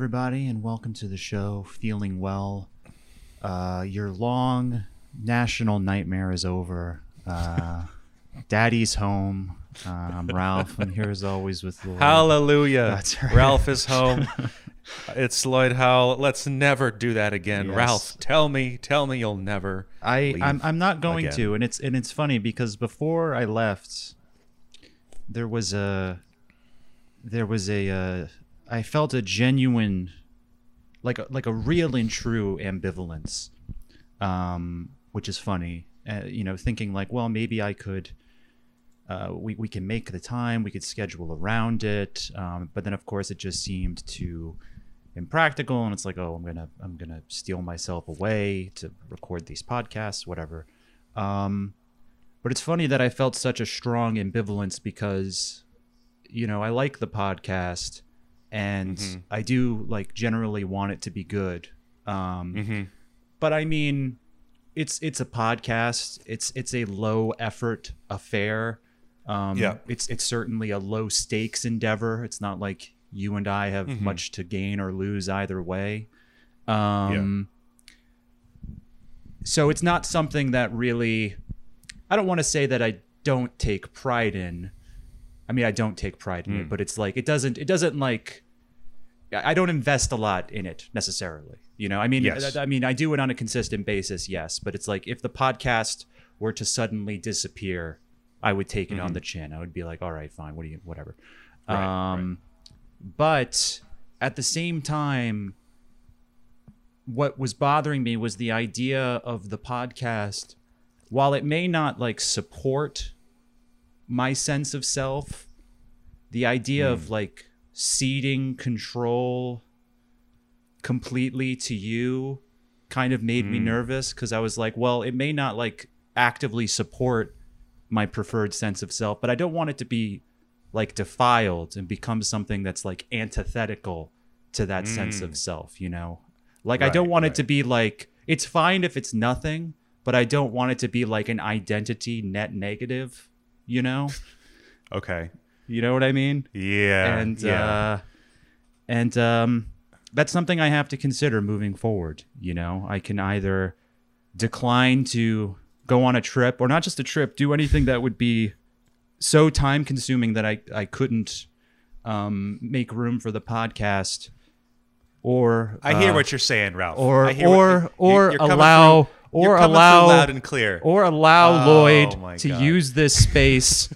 Everybody, and welcome to the show. Feeling well. Uh, your long national nightmare is over. Uh, Daddy's home. Uh, I'm Ralph. I'm here as always with Lloyd. Hallelujah. That's right. Ralph is home. it's Lloyd Howell. Let's never do that again. Yes. Ralph, tell me, tell me you'll never. I I'm, I'm not going again. to, and it's and it's funny because before I left, there was a there was a uh, I felt a genuine like a, like a real and true ambivalence, um, which is funny. Uh, you know, thinking like, well, maybe I could. Uh, we, we can make the time we could schedule around it um, but then of course it just seemed too impractical and it's like oh i'm gonna i'm gonna steal myself away to record these podcasts whatever um, but it's funny that i felt such a strong ambivalence because you know i like the podcast and Mhm. i do like generally want it to be good um, Mm-hmm. but I mean, it's it's a podcast. It's it's a low effort affair. Um, Yeah. It's it's certainly a low stakes endeavor. It's not like you and I have Mhm. much to gain or lose either way. Um, So it's not something that really. I don't want to say that I don't take pride in. I mean, I don't take pride in Mm. it, but it's like it doesn't. It doesn't like. I don't invest a lot in it necessarily. You know, I mean, Yes. I, I mean, I do it on a consistent basis, yes. But it's like if the podcast were to suddenly disappear, I would take it on Mhm. the chin. I would be like, all right, fine, what do you, whatever. Right, um, but at the same time, what was bothering me was the idea of the podcast. While it may not like support my sense of self, the idea of like ceding control completely to you kind of made me Mm. nervous because I was like, well, it may not like actively support my preferred sense of self, but I don't want it to be like defiled and become something that's like antithetical to that sense of Mm. self, you know? Like I don't Right, want it to be like it's fine if it's nothing, but I don't want it to be like an identity net negative, you know? Okay. You know what I mean? Yeah. and yeah. uh and um that's something I have to consider moving forward, you know. I can either decline to go on a trip or not just a trip, do anything that would be so time consuming that I I couldn't um make room for the podcast or I hear uh, what you're saying, Ralph. or hear what or you- or you're coming allow or you're coming through allow loud and clear. or allow Oh, Lloyd to God. use this space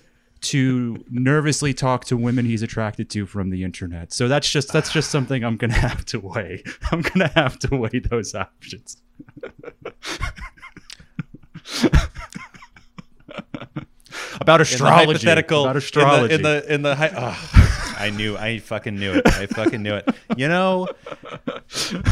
to nervously talk to women he's attracted to from the internet. So that's just that's just something I'm gonna have to weigh. I'm gonna have to weigh those options. About in astrology. hypothetical About astrology. in the in the, in the Ugh, I knew I fucking knew it I fucking knew it you know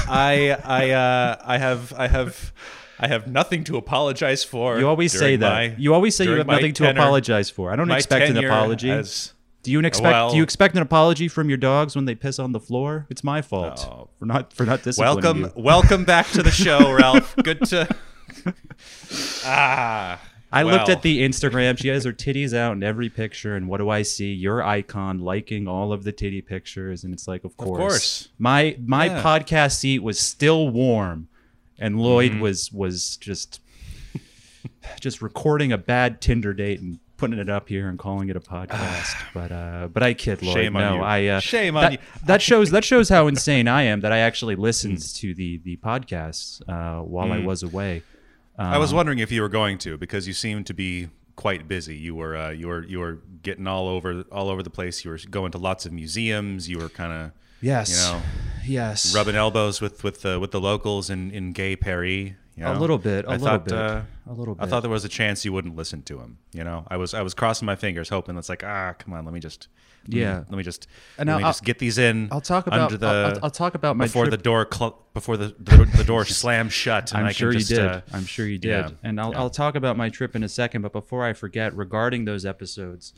I I uh I have I have I have nothing to apologize for you always say that. my- you always say you have nothing to apologize for. I don't expect an apology. as- Do you expect Well- do you expect an apology from your dogs when they piss on the floor? It's my fault Oh. for not for not disciplining welcome you. welcome back to the show Ralph good to ah I looked at the Instagram. She has her titties out in every picture, and what do I see? Your icon liking all of the titty pictures, and it's like, of course, course. my my Yeah. podcast seat was still warm, and Lloyd Mm-hmm. was was just just recording a bad Tinder date and putting it up here and calling it a podcast. but uh, but I kid, Lloyd. Shame on no, you. I uh, Shame on that, you. that shows that shows how insane I am that I actually listened to the the podcasts uh, while I Mm. was away. I was Um, wondering if you were going to because you seemed to be quite busy. You were uh, you were you were getting all over all over the place. You were going to lots of museums. You were kind of Yes. you know Yes. rubbing elbows with with the with the locals in in Gay Paris. You A little bit, a I little thought, bit, uh, a little bit. I thought there was a chance you wouldn't listen to him. You know, I was I was crossing my fingers, hoping it's like ah, come on, let me just let me- Yeah. let me just And let I'll- me just get these in. I'll talk about. under the I'll, I'll, talk about my before trip. the door cl- before the, the the door slams shut. And I'm I sure can you did. Uh, I'm sure you did. yeah, And I'll, yeah. I'll talk about my trip in a second. But before I forget, regarding those episodes,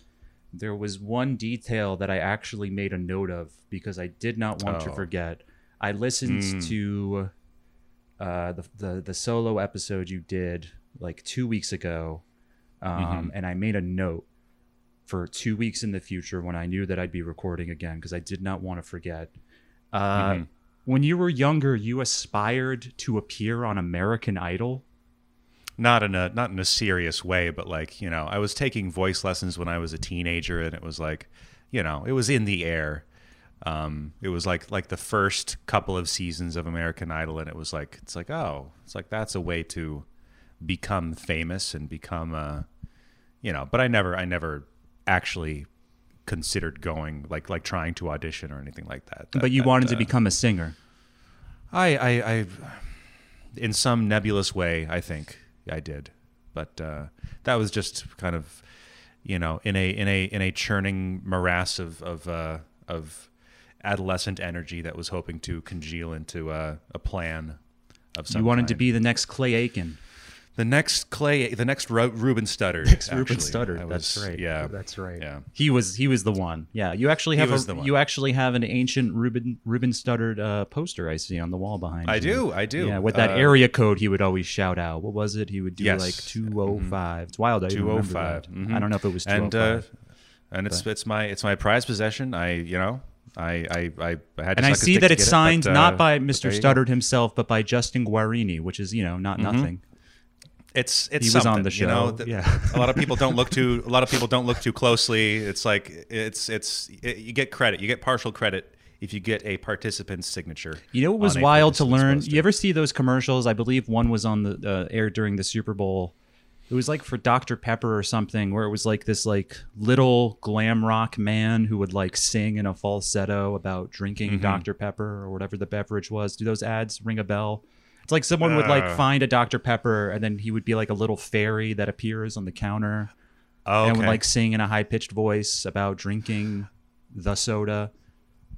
there was one detail that I actually made a note of because I did not want to Oh. forget. I listened Mm. to uh, the, the the solo episode you did like two weeks ago, um, Mhm. and I made a note for two weeks in the future when I knew that I'd be recording again because I did not want to forget. Uh, Mm-hmm. When you were younger, you aspired to appear on American Idol. Not in a not in a serious way, but like you know, I was taking voice lessons when I was a teenager, and it was like, you know, it was in the air. Um, it was like like the first couple of seasons of American Idol, and it was like it's like oh, it's like that's a way to become famous and become a, you know. But I never I never actually considered going like like trying to audition or anything like that. That- but you that, wanted to uh, become a singer. I, I, I, in some nebulous way, I think I did, but uh, that was just kind of, you know, in a in a in a churning morass of of uh, of adolescent energy that was hoping to congeal into a, a plan of some. You wanted to be the next Clay Aiken. The next Clay, the next Ru- Ruben Studdard. Ruben actually. Studdard. I That's was- right. Yeah, that's right. Yeah. He was he was the one. Yeah, you actually He have was a the one. you actually have an ancient Ruben Ruben Studdard uh, poster I see on the wall behind you. I you. do, I do. Yeah, with that Uh, area code he would always shout out. What was it? He would do Yes. like 205. It's wild. I 205. Mhm. I don't know if it was and 205. uh, and it's it's my it's my prized possession. I you know I I I, I had to and I see that it's get it, signed but, uh, not by Mr. there. Studdard himself, but by Justin Guarini, which is you know not nothing. It's it's He was on something, the You know, show, yeah. a lot of people don't look too a lot of people don't look too closely. It's like it's it's it, you get credit, you get partial credit if you get a participant's signature. You know what was wild to learn? poster. You ever see those commercials? I believe one was on the uh, aired during the Super Bowl. It was like for Dr. Pepper or something, where it was like this like little glam rock man who would like sing in a falsetto about drinking Mm-hmm. Dr. Pepper or whatever the beverage was. Do those ads ring a bell? It's like someone would like Uh. find a Dr. Pepper and then he would be like a little fairy that appears on the counter Oh, and would like sing in a high pitched voice about drinking the soda.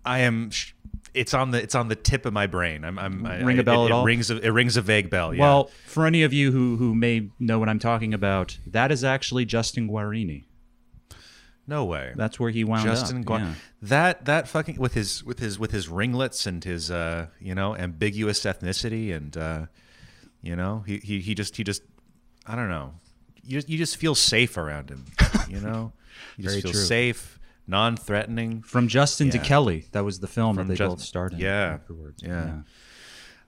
I am. sh- It's on the it's on the tip of my brain. I'm. I'm Ring a I- bell it, at it all? Rings a, it rings a vague bell. Yeah. Well, for any of you who who may know what I'm talking about, that is actually Justin Guarini. No way. That's where he wound Justin up. Guar- yeah. that that fucking with his with his with his ringlets and his uh you know ambiguous ethnicity and uh you know he he, he just he just I don't know you just, you just feel safe around him you know you just Very feel true. safe non-threatening From Justin to Kelly, that was the film From that they Just- both starred in. yeah, afterwards. yeah.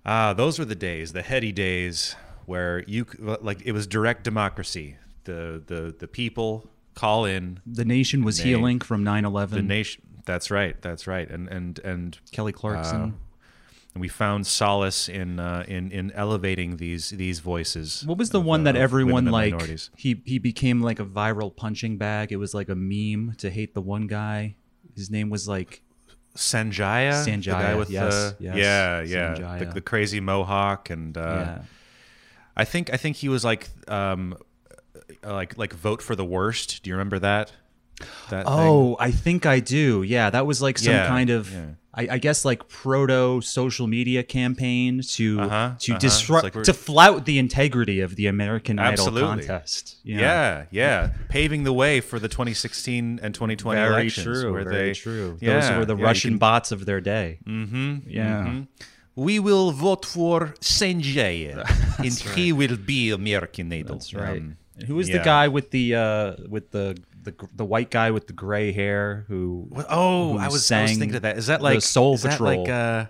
ah those were the days the heady days where you c- like it was direct democracy the the the people call in The nation was They- healing from 9/11. the nation that's right that's right and and and Kelly Clarkson. Uh, and we found solace in uh, in in elevating these these voices. what was the of, one uh, that of everyone like? minorities. He he became like a viral punching bag. It was like a meme to hate the one guy. His name was like Sanjaya, the Sanjaya, guy with yes, the yes, yeah yeah the, the crazy mohawk and uh, yeah. I think I think he was like um uh, like like vote for the worst. Do you remember that? That thing? Oh, I think I do. Yeah, that was like some Yeah, kind of, yeah. I, I guess, like proto social media campaign to Uh-huh, to uh-huh. Disrupt, like to flout the integrity of the American Absolutely. Idol contest. Yeah, yeah, paving the way for the 2016 and 2020 very elections. true. where very they, true. Yeah, Those were the yeah, Russian can- bots of their day. Mm-hmm. Yeah. mhm. We will vote for Sanjay, and he will be American Idol. That's right. Um, Who was the guy with the uh, with the, the the white guy with the gray hair who? Oh, who I was, I was thinking of that. Is that like Soul is Patrol? like uh,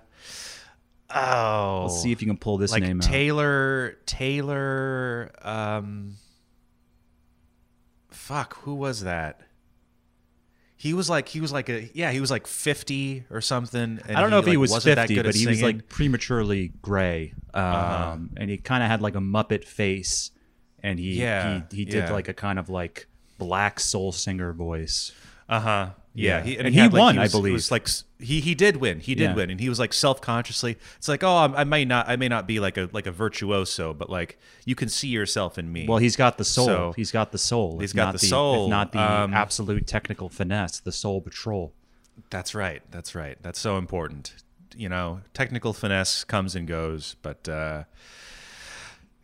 oh, Let's see if you can pull this like name out. Taylor Taylor. Um, fuck, who was that? He was like he was like a yeah he was like fifty or something. And I don't know if he like, was wasn't that fifty, but he was like prematurely gray, um, Uh-huh. and he kind of had like a Muppet face, and he Yeah, he, he did yeah. like a kind of like black soul singer voice. Uh huh. Yeah, Yeah. and, And he, he had, like, won, I was- he believe. was, like he he did win. He did Yeah. win, and he was like self consciously. It's like, oh, I'm, I may not, I may not be like a like a virtuoso, but like you can see yourself in me. Well, he's got the soul. So- he's got the soul. He's got not the soul. If not the Um, absolute technical finesse, the soul patrol. That's right. That's right. That's so important. You know, technical finesse comes and goes, but uh,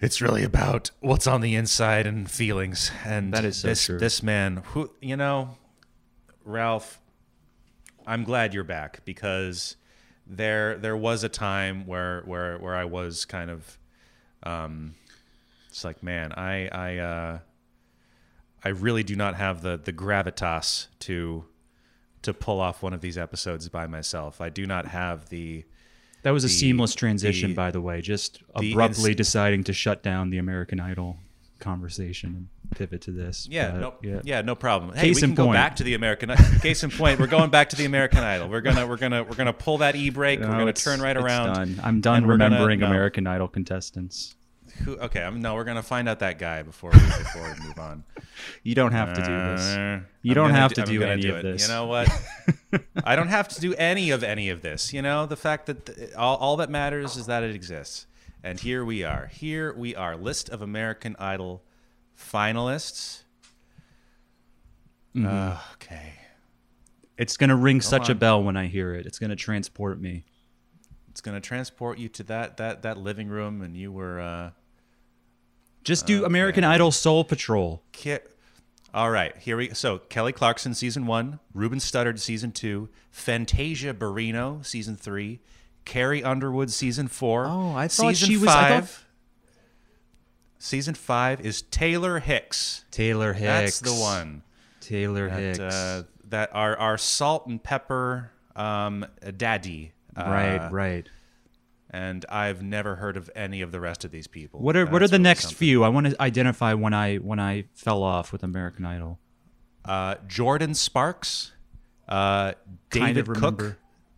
it's really about what's on the inside and feelings. And That is so this true. this man, who you know, Ralph. I'm glad you're back because there there was a time where where where I was kind of, um, it's like man, I I uh, I really do not have the the gravitas to to pull off one of these episodes by myself. I do not have the That was a The- seamless transition, the- by the way. Just the abruptly ins- deciding to shut down the American Idol conversation and pivot to this. Yeah, But, no, yeah. no problem. Hey, Case we can go point. back to the American. Case in point, we're going back to the American Idol. We're gonna we're gonna we're gonna pull that e brake. No, we're gonna turn right around. done. I'm done we're gonna- remembering no. American Idol contestants. Who, okay, I'm, no, we're gonna find out that guy before we before we move on. You don't have to do this. Uh, You I'm don't have do- to do any do of this. You know what? I don't have to do any of any of this. You know, the fact that th- all, all that matters is that it exists. And here we are. Here we are. List of American Idol finalists. Mm-hmm. Uh, okay. It's gonna ring such a bell when I hear it. It's gonna transport me. It's gonna transport you to that that that living room, and you were. uh Just do American Idol Soul Patrol. Ki- All right, here we so Kelly Clarkson season one, Ruben Studdard season two, Fantasia Barrino season three, Carrie Underwood season four. Oh, I thought season she was- Five, thought- Season five is Taylor Hicks. Taylor Hicks. That's the one. Taylor That, Hicks. uh, that our our salt and pepper um, daddy. Uh, right, right. And I've never heard of any of the rest of these people. What are what are the really next something. few? I want to identify when I when I fell off with American Idol. uh, Jordin Sparks, uh, David. Cook, No.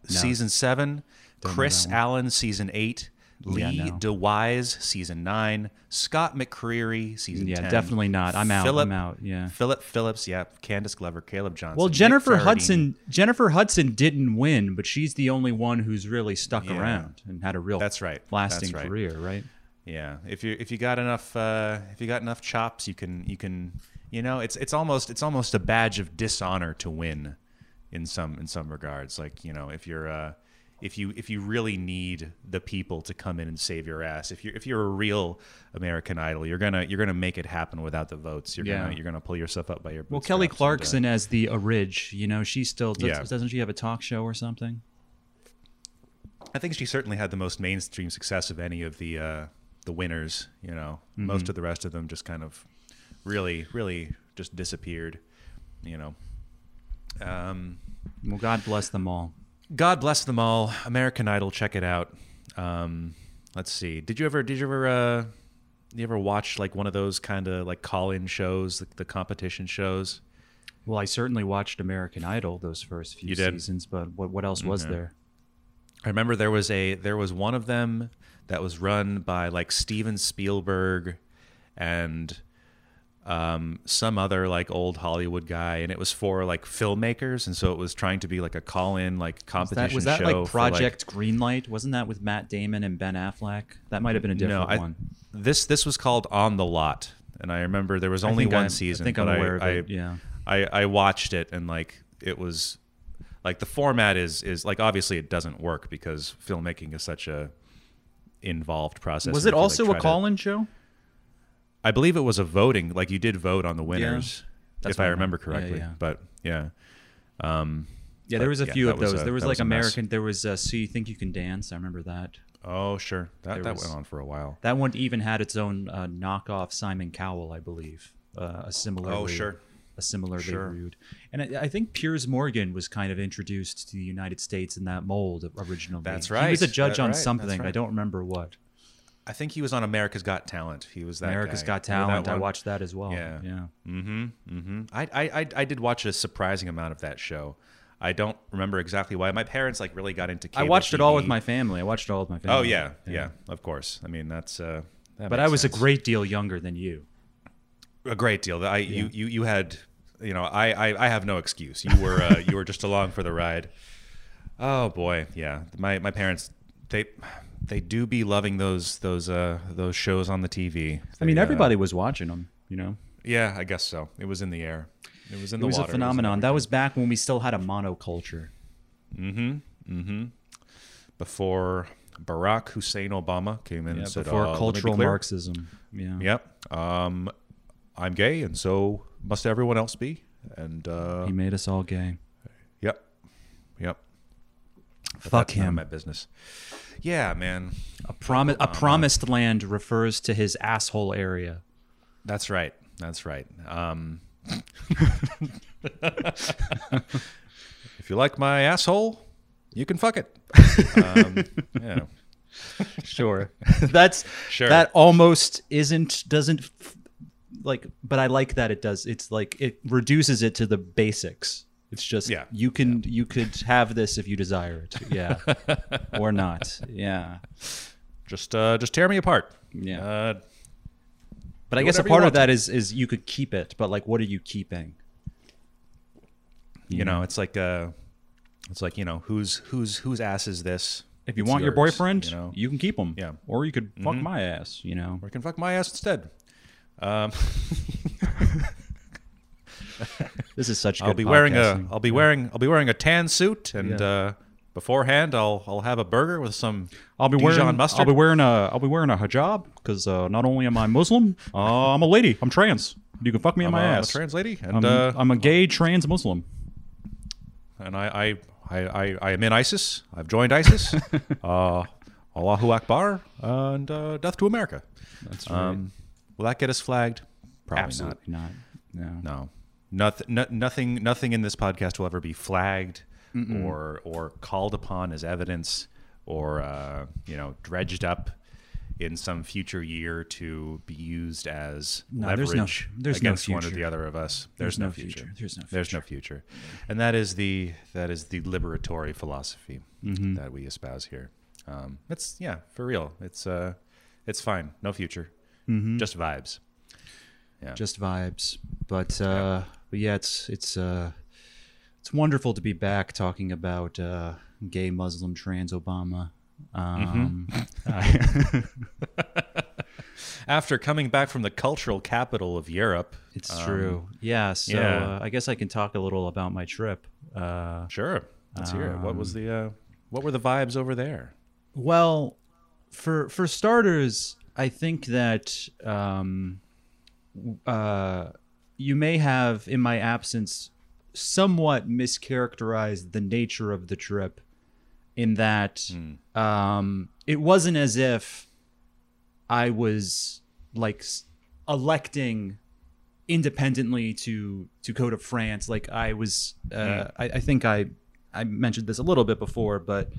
season seven, Don't Kris. Allen, season eight, Yeah, Lee no. DeWyze, season nine, Scott McCreery, season Yeah, 10. definitely not. I'm out. Philip, I'm out. Yeah. Philip Phillips, yeah, Candice Glover, Caleb Johnson. Well, Jennifer Hudson. Jennifer Hudson didn't win, but she's the only one who's really stuck Yeah. around and had a real That's right. lasting That's right. career, right? Yeah, if you if you got enough uh, if you got enough chops, you can you can you know it's it's almost it's almost a badge of dishonor to win, in some in some regards. Like you know if you're uh, if you if you really need the people to come in and save your ass, if you're if you're a real American Idol, you're gonna you're gonna make it happen without the votes. You're Yeah. gonna you're gonna pull yourself up by your Well, Kelly and, uh, Clarkson as the Orig, you know, she still does, Yeah. doesn't she have a talk show or something? I think she certainly had the most mainstream success of any of the uh, the winners. You know, Mm-hmm. most of the rest of them just kind of really, really just disappeared. You know, um, Well, God bless them all. God bless them all. American Idol, check it out. Um, let's see. Did you ever? Did you ever? Uh, you ever watch like one of those kind of like call-in shows, the, the competition shows? Well, I certainly watched American Idol those first few seasons, but what what else was Mhm. there? I remember there was a there was one of them that was run by like Steven Spielberg and um, some other like old Hollywood guy, and it was for like filmmakers, and so it was trying to be like a call-in like Was competition that, was that show like for, like- Project Greenlight? Wasn't that with Matt Damon and Ben Affleck? That might have been a different no, I, one. this this was called On the Lot, and I remember there was only one I'm- season. I think I'm aware I, of it. I, yeah. I, I watched it and like it was like the format is is like obviously it doesn't work because filmmaking is such a involved process. Was it also a call-in show? I believe it was a voting. Like you did vote on the winners, That's if I remember remember. Yeah, correctly. yeah. But yeah, um, Yeah, But, there was a yeah, few of those. a- there was like was. American. There was uh, "So You Think You Can Dance." I remember that. oh sure, that There that was- went on for a while. That one even had its own uh, knockoff Simon Cowell, I believe. Uh, a similar. Oh, sure. A similarly Sure. rude, and I, I think Piers Morgan was kind of introduced to the United States in that mold originally. That's right. He was a judge That- on right. Something. I don't remember what. I think he was on America's Got Talent. He was that. America's guy. Got Talent. I watched that as well. Yeah. Yeah. Mm-hmm. Mm-hmm. I, I I I did watch a surprising amount of that show. I don't remember exactly why. My parents like really got into. I watched it all with my family. I watched it all with my family. Oh yeah, yeah, of course. I mean that's. uh that But I was sense. a great deal younger than you. a great deal. I you you you had you know I I, I have no excuse. You were uh, you were just along for the ride. Oh boy, yeah. My my parents they they do be loving those those uh those shows on the TV. I mean, They, uh, everybody was watching them. You know, yeah, I guess so. It was in the air. It was in it the was water. a phenomenon. that was back when we still had a monoculture. Mm-hmm. Mm-hmm. Before Barack Hussein Obama came in Yeah, and said, before "Uh, be cultural clear. Marxism. Yeah. Yep. Um, I'm gay, and so must everyone else be. And uh, He made us all gay. Yep. Yep. But Fuck that's none of him. my business. Yeah, man. A promise. A Obama. promised land refers to his asshole area. That's right. That's right. Um, if if you like my asshole, you can fuck it. um, yeah. Sure. That's Sure. That almost isn't doesn't f- like, but I like that it does. It's like it reduces it to the basics. It's just Yeah. you can you could have this if you desire it. Yeah. or not. Yeah. Just uh, just tear me apart. Yeah. Uh, But I guess a part of that is is you could keep it, but like what are you keeping? you know, it's like uh, it's like you know, whose whose whose ass is this? If you It's want your boyfriend, you know, you can keep him. Yeah. Or you could fuck my ass, you know. or you can fuck my ass instead. Um, This is such good I'll be wearing a podcasting. I'll be wearing I'll be wearing a tan suit, and Yeah. uh, beforehand I'll I'll have a burger with some I'll be Dijon wearing mustard. I'll be wearing a I'll be wearing a hijab because uh, not only am I Muslim, uh, I'm a lady. I'm trans. You can fuck me in I'm my a, I'm a ass. trans lady, and I'm, uh, I'm a gay trans Muslim. and I, I, I, I, I am in ISIS. I've joined ISIS. uh, Allahu Akbar and uh, death to America. That's Um, will that get us flagged? Probably Absolutely not. No. not. No, nothing. No, nothing. Nothing in this podcast will ever be flagged or or called upon as evidence or uh, you know dredged up in some future year to be used as No, leverage there's no- there's no against one or future. the other of us. There's, no, future. There's no future. There's no future, and that is the that is the liberatory philosophy Mm-hmm. that we espouse here. Um, it's yeah, for real. It's uh, it's fine. No future, Mm-hmm. just vibes. Yeah. Just vibes. But uh but yeah, it's it's uh it's wonderful to be back talking about uh gay Muslim trans Obama. Um Mm-hmm. After coming back from the cultural capital of Europe, it's um, true. Yeah, so yeah. Uh, I guess I can talk a little about my trip. Uh Sure, let's hear it. What was the uh, what were the vibes over there? Well, for for starters, I think that um, uh, you may have, in my absence, somewhat mischaracterized the nature of the trip. In that, um, it wasn't as if I was like electing independently to to go to France. Like I was, uh, I, I think I I mentioned this a little bit before, but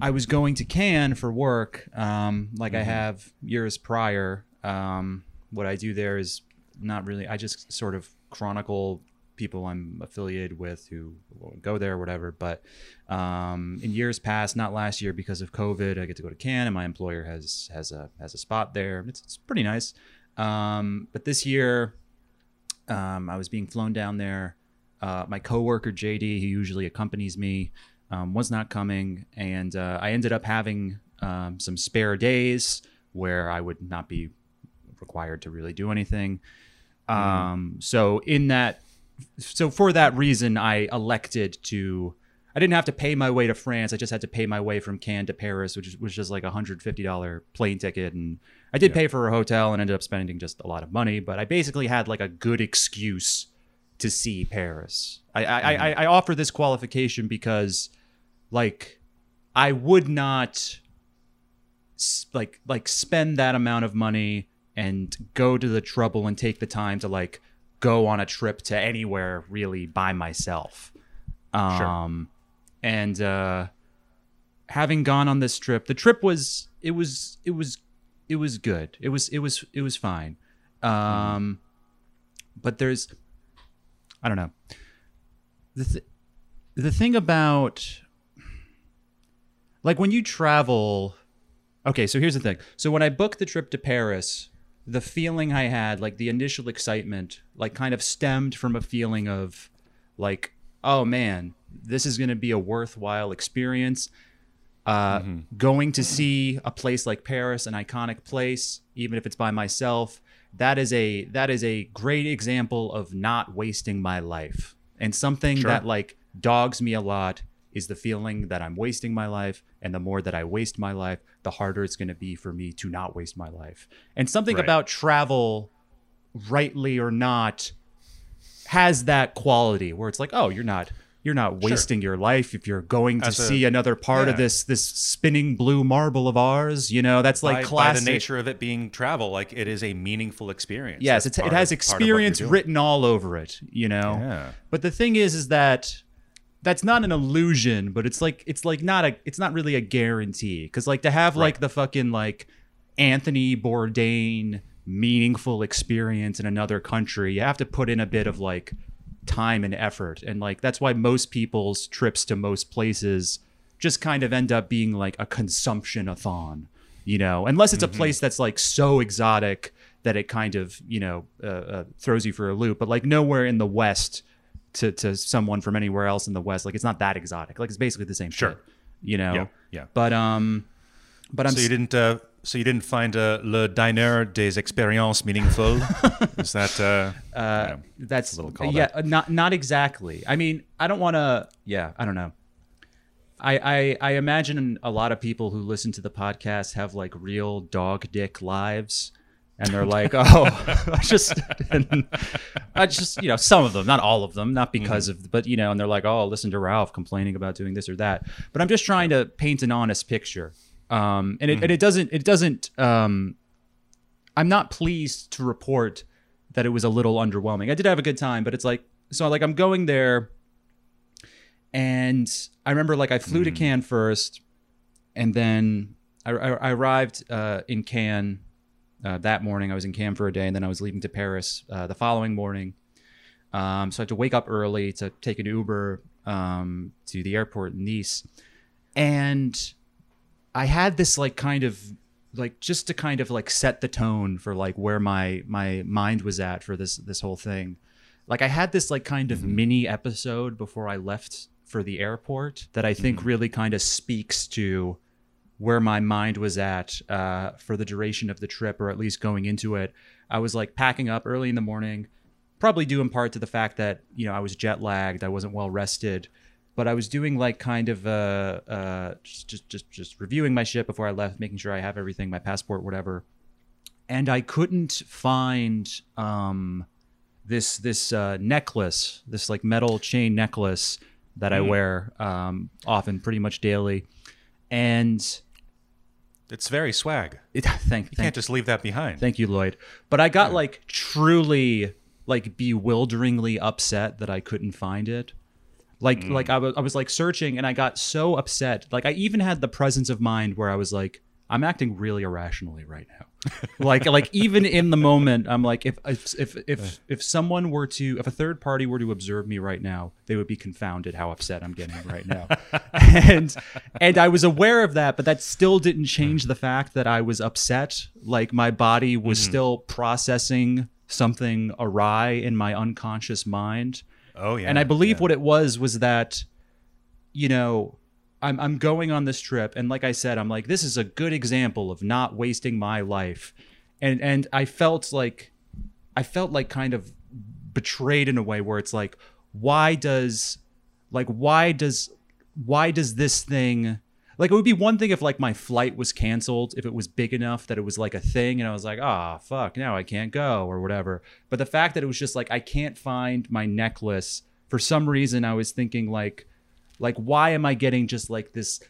I was going to Cannes for work, um, like I have years prior. Um, what I do there is not really. I just sort of chronicle people I'm affiliated with who go there, or whatever. But um, in years past, not last year because of COVID, I get to go to Cannes, and my employer has has a has a spot there. It's, it's pretty nice. Um, but this year, um, I was being flown down there. Uh, my coworker JD, who usually accompanies me, um, was not coming, and uh, I ended up having um, some spare days where I would not be required to really do anything. Um, so in that, so for that reason, I elected to. I didn't have to pay my way to France. I just had to pay my way from Cannes to Paris, which was just like a hundred fifty dollar plane ticket, and I did pay for a hotel and ended up spending just a lot of money. But I basically had like a good excuse to see Paris. I I, I, I offer this qualification because, like, I would not like like spend that amount of money and go to the trouble and take the time to like go on a trip to anywhere really by myself. Um and uh having gone on this trip, the trip was it was it was it was good. It was it was it was fine. Um but there's I don't know. The th- the thing about like when you travel okay so here's the thing so when i booked the trip to paris the feeling i had like the initial excitement like kind of stemmed from a feeling of like oh man this is going to be a worthwhile experience uh, going to see a place like paris an iconic place even if it's by myself that is a that is a great example of not wasting my life and something Sure. that like dogs me a lot is the feeling that I'm wasting my life. And the more that I waste my life, the harder it's going to be for me to not waste my life. And something Right. about travel, rightly or not, has that quality where it's like, oh, you're not. You're not wasting your life if you're going to a- see another part of this this spinning blue marble of ours. You know, that's like by, by the nature of it being travel, like it is a meaningful experience. Yes, it has of- part of what you're experience written all over it, you know. Yeah. But the thing is, is that that's not an illusion, but it's like it's like not a it's not really a guarantee. Because like to have like the fucking like Anthony Bourdain meaningful experience in another country, you have to put in a bit of like time and effort, and like that's why most people's trips to most places just kind of end up being like a consumption a thon, you know, unless it's a place that's like so exotic that it kind of you know uh, uh, throws you for a loop, but like nowhere in the West to to someone from anywhere else in the West. Like it's not that exotic. Like it's basically the same Sure. shit, you know. Yeah, yeah. But um, but I'm So you didn't. Uh, so you didn't find uh, le diner des expériences meaningful? Is that? Uh, yeah. that's a little callback. yeah, uh, not not exactly. I mean, I don't want to. Yeah, I don't know. I, I I imagine a lot of people who listen to the podcast have like real dog dick lives, and they're like, oh, I just, I just, you know, some of them, not all of them, not because of, but you know, and they're like, oh, listen to Ralph complaining about doing this or that. But I'm just trying to paint an honest picture, um, and it and it doesn't it doesn't um, I'm not pleased to report that it was a little underwhelming. I did have a good time, but it's like so like I'm going there and I remember like I flew to Cannes first and then I, I, I arrived uh, in Cannes uh, that morning. I was in Cannes for a day and then I was leaving to Paris uh, the following morning. Um, so I had to wake up early to take an Uber um, to the airport in Nice. And I had this like kind of like just to kind of like set the tone for like where my my mind was at for this this whole thing. Like I had this like kind of mini episode before I left for the airport that I think really kind of speaks to where my mind was at uh, for the duration of the trip, or at least going into it. I was like packing up early in the morning, probably due in part to the fact that you know I was jet lagged, I wasn't well rested, but I was doing like kind of uh, uh, just, just just just reviewing my shit before I left, making sure I have everything, my passport, whatever. And I couldn't find um, this this uh, necklace, this like metal chain necklace that I wear um, often, pretty much daily, and it's very swag. it, thank You thank can't just leave that behind. Thank you, Lloyd. But I got like truly like bewilderingly upset that I couldn't find it. Like mm. like I was I was like searching and I got so upset. Like I even had the presence of mind where I was like I'm acting really irrationally right now. like like even in the moment I'm like if if if if, if someone were to if a third party were to observe me right now, they would be confounded how upset I'm getting right now. and and I was aware of that, but that still didn't change hmm. the fact that I was upset. Like my body was hmm. still processing something awry in my unconscious mind. oh yeah. And I believe yeah. what it was was that, you know, I'm I'm going on this trip, and like I said, I'm like, this is a good example of not wasting my life, and and I felt like, I felt like kind of betrayed in a way where it's like, why does, like why does, why does this thing. Like it would be one thing if like my flight was canceled, if it was big enough that it was like a thing, and I was like, ah, fuck, now I can't go or whatever. But the fact that it was just like I can't find my necklace for some reason, I was thinking like, like why am I getting just like this?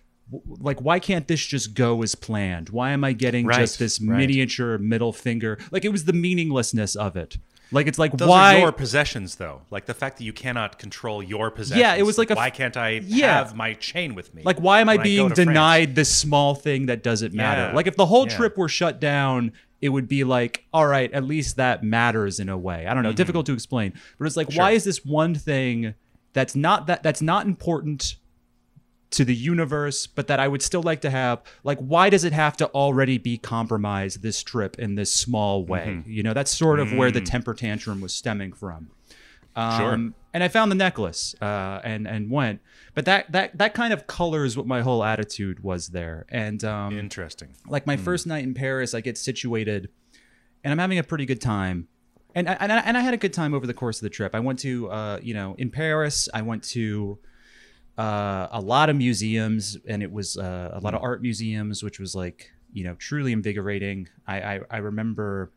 Like why can't this just go as planned? Why am I getting Right, just this right. miniature middle finger? Like it was the meaninglessness of it. Like it's like Those why your possessions, though. Like the fact that you cannot control your possessions. Yeah, it was like f- why can't I Yeah. have my chain with me? Like, why am I being France? denied this small thing that doesn't matter? Yeah. Like, if the whole Yeah. trip were shut down, it would be like, all right, at least that matters in a way. I don't know, difficult to explain, but it's like, why Mm-hmm. Is this one thing that's not that that's not important to the universe, but that I would still like to have? Like, why does it have to already be compromised this trip in this small way? Mm-hmm. You know, that's sort of Mm. where the temper tantrum was stemming from. Sure. Um, and I found the necklace uh, and and went, but that that that kind of colors what my whole attitude was there. And um, Interesting. like my first night in Paris, I get situated, and I'm having a pretty good time. And I, and I, and I had a good time over the course of the trip. I went to uh, you know in Paris. I went to uh, a lot of museums, and it was uh, a lot of art museums, which was like you know truly invigorating. I I, I remember,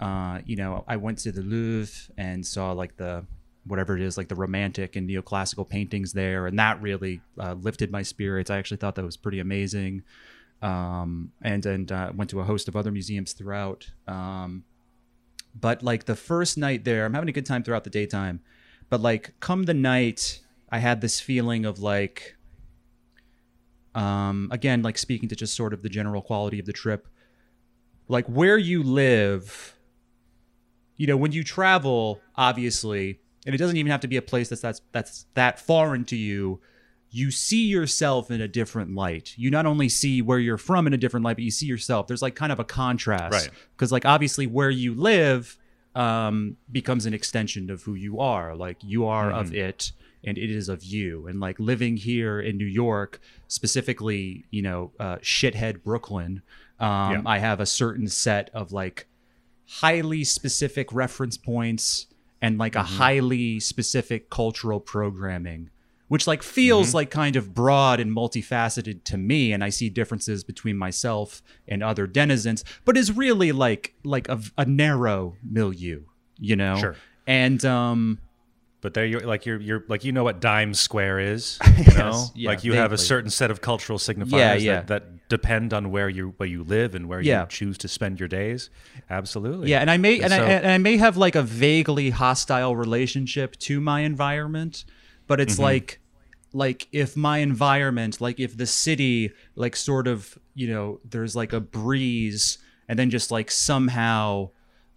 uh, you know, I went to the Louvre and saw like the whatever it is, like the romantic and neoclassical paintings there, and that really uh, lifted my spirits. I actually thought that was pretty amazing. Um, and and uh, went to a host of other museums throughout. Um, but like the first night there, I'm having a good time throughout the daytime. But like come the night, I had this feeling of like, um, again, like speaking to just sort of the general quality of the trip, like where you live. You know, when you travel, obviously, and it doesn't even have to be a place that's that's that's that foreign to you you see yourself in a different light. You not only see where you're from in a different light, but you see yourself. There's like kind of a contrast. Right. Because like obviously where you live um, becomes an extension of who you are. Like you are of it and it is of you. And like living here in New York, specifically, you know, uh, shithead Brooklyn, um, Yeah. I have a certain set of like highly specific reference points and like a highly specific cultural programming which like feels like kind of broad and multifaceted to me and i see differences between myself and other denizens but is really like like a, a narrow milieu you know Sure. and um But there, you're like you're you're like you know what Dime Square is. You know, yeah, like you have a certain set of cultural signifiers Yeah, yeah. That, that depend on where you where you live and where you choose to spend your days. Absolutely. yeah and i may and, so- I, and i may have like a vaguely hostile relationship to my environment but it's Mm-hmm. like like if my environment like if the city like sort of you know there's like a breeze and then just like somehow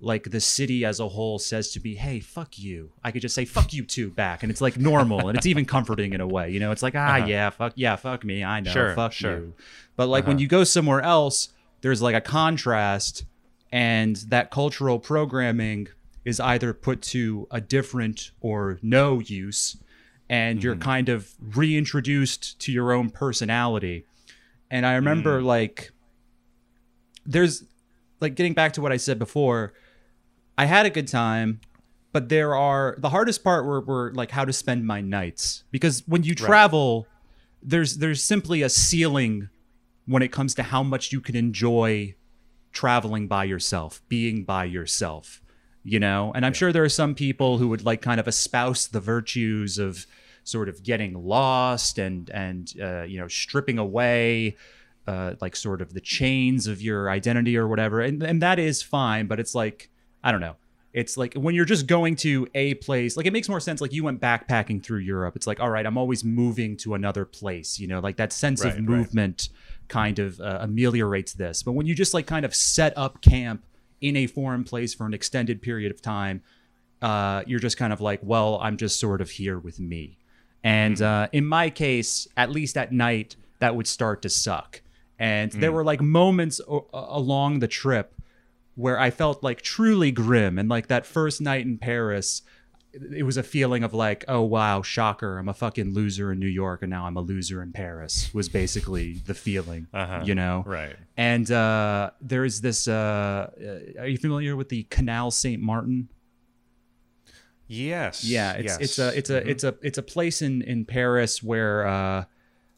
like the city as a whole says to me hey fuck you i could just say fuck you too back and it's like normal and it's even comforting in a way you know it's like ah yeah fuck yeah fuck me i know Uh-huh. Sure, fuck sure. Uh-huh. you but like when you go somewhere else there's like a contrast and that cultural programming is either put to a different or no use and you're mm-hmm. kind of reintroduced to your own personality. And i remember mm. like there's like getting back to what i said before i had a good time but there are the hardest part were, were like how to spend my nights. Because when you travel there's there's simply a ceiling when it comes to how much you can enjoy traveling by yourself, being by yourself, you know? And I'm sure there are some people who would like kind of espouse the virtues of sort of getting lost and and uh, you know stripping away uh, like sort of the chains of your identity or whatever, and and that is fine. But it's like I don't know. It's like when you're just going to a place, like it makes more sense. Like you went backpacking through Europe. It's like, all right, I'm always moving to another place, you know, like that sense Right, of right. movement kind of uh, ameliorates this. But when you just like kind of set up camp in a foreign place for an extended period of time, uh, you're just kind of like, well, I'm just sort of here with me. And uh, in my case, at least at night, that would start to suck. And there were like moments o- along the trip where I felt like truly grim. And like that first night in Paris, it was a feeling of like, oh wow, shocker, I'm a fucking loser in New York, and now I'm a loser in Paris. Was basically the feeling, Uh-huh. you know. Right. And uh, there's this. Uh, uh, are you familiar with the Canal Saint Martin? Yes. Yeah, it's yes. it's a it's a it's a it's a place in in Paris where uh,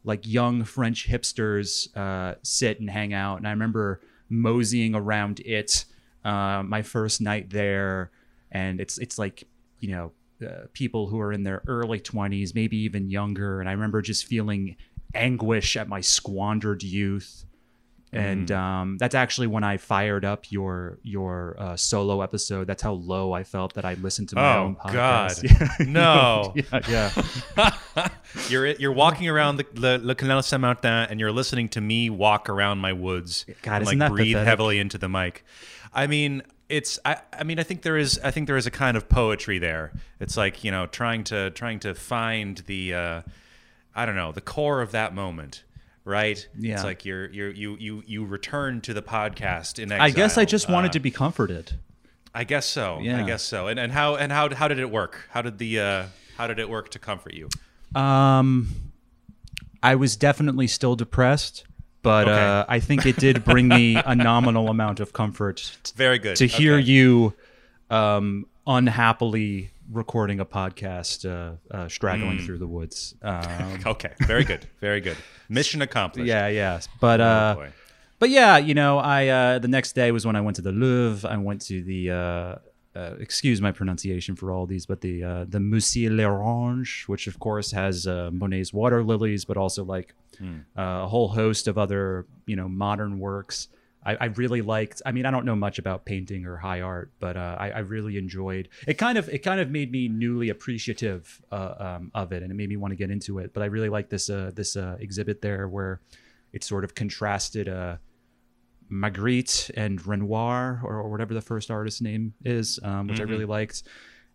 like young French hipsters uh, sit and hang out. And I remember moseying around it uh, my first night there, and it's it's like you know uh, people who are in their early twenties, maybe even younger. And I remember just feeling anguish at my squandered youth. And um, that's actually when I fired up your your uh, solo episode. That's how low I felt that I listened to my Oh own God! podcast. no, yeah, yeah. you're you're walking around the, the Le Canal Saint Martin and you're listening to me walk around my woods. God, and, like that breathe pathetic? heavily into the mic. I mean, it's I, I mean I think there is I think there is a kind of poetry there. It's like you know trying to trying to find the uh, I don't know the core of that moment. Right. Yeah. It's like you're you're you you you return to the podcast in I guess I exile. just wanted Uh, to be comforted. I guess so. Yeah. I guess so. And and how and how how did it work? How did the uh, how did it work to comfort you? Um, I was definitely still depressed, but Okay. uh, I think it did bring me a nominal amount of comfort t- Very good. to hear Okay. you um, unhappily recording a podcast, uh, uh, straggling through the woods. Um, Okay. Very good. Very good. Mission accomplished. yeah, yeah. But Oh, uh, but yeah, you know, I uh, the next day was when I went to the Louvre. I went to the uh, excuse my pronunciation for all these, but the uh, the Musée l'Orange, which of course has uh, Monet's water lilies, but also like uh, a whole host of other you know modern works. I, I really liked. I mean, I don't know much about painting or high art, but uh, I, I really enjoyed. It kind of it kind of made me newly appreciative uh, um, of it, and it made me want to get into it. But I really like this uh, this uh, exhibit there where it sort of contrasted uh, Magritte and Renoir, or, or whatever the first artist's name is, um, which I really liked.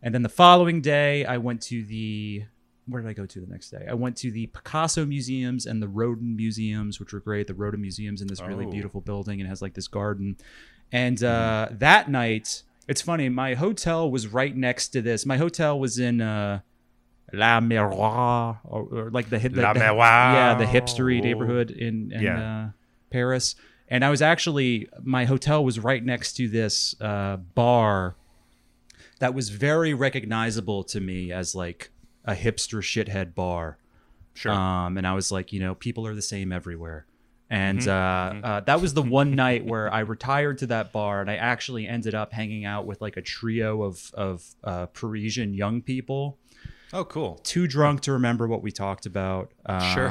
And then the following day, I went to the where did I go to the next day? I went to the Picasso museums and the Rodin museums, which were great. The Rodin museums in this really Oh. beautiful building and has like this garden. And uh, that night, it's funny. My hotel was right next to this. My hotel was in uh, La Marais, or, or like the, hip- the La the- yeah, the hipstery neighborhood in, in Yeah. uh, Paris. And I was actually my hotel was right next to this uh, bar that was very recognizable to me as like a hipster shithead bar. Sure. Um, and I was like, you know, people are the same everywhere. And Mm-hmm. uh, uh, that was the one night where I retired to that bar, and I actually ended up hanging out with like a trio of of uh, Parisian young people, oh, cool. too drunk to remember what we talked about. Uh, Sure.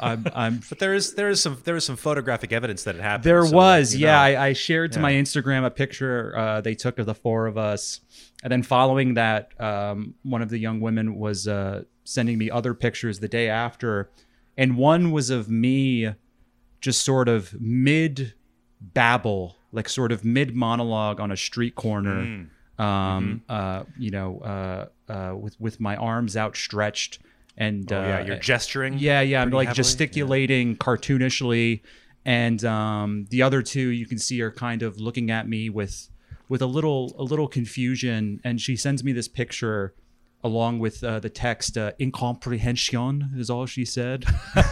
I'm, I'm But there is there is some there is some photographic evidence that it happened. There so was, yeah. I, I shared to my Instagram a picture uh, they took of the four of us, and then following that, um, one of the young women was uh, sending me other pictures the day after, and one was of me, just sort of mid babble, like sort of mid monologue on a street corner, um, uh, you know, uh, with with my arms outstretched. And Oh, yeah, uh, you're gesturing. yeah, yeah. I'm like heavily? gesticulating cartoonishly, and um, the other two you can see are kind of looking at me with with a little a little confusion. And she sends me this picture along with uh, the text uh, "incomprehension" is all she said.